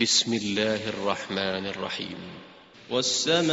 بسم الله الرحمن الرحيم. والسماء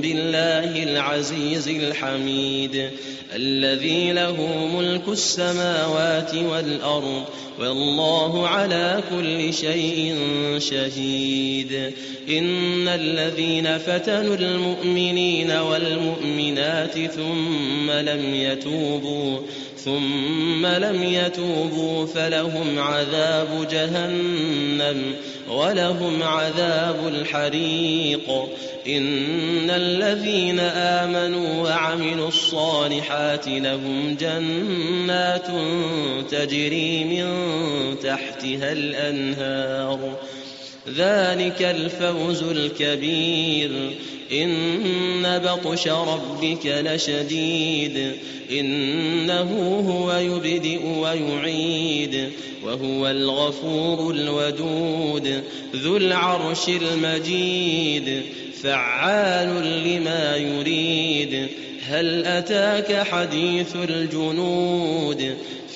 بالله العزيز الحميد الذي له ملك السماوات والأرض والله على كل شيء شهيد. إن الذين فتنوا المؤمنين والمؤمنات ثم لم يتوبوا ثم لم يتوبوا فلهم عذاب جهنم ولهم عذاب الحريق. إن الذين آمنوا وعملوا الصالحات لهم جنات تجري من تحتها الأنهار. ذلك الفوز الكبير. إن بطش ربك لشديد. إنه هو يبدئ ويعيد. وهو الغفور الودود. ذو العرش المجيد. فعال لما يريد. هل أتاك حديث الجنود؟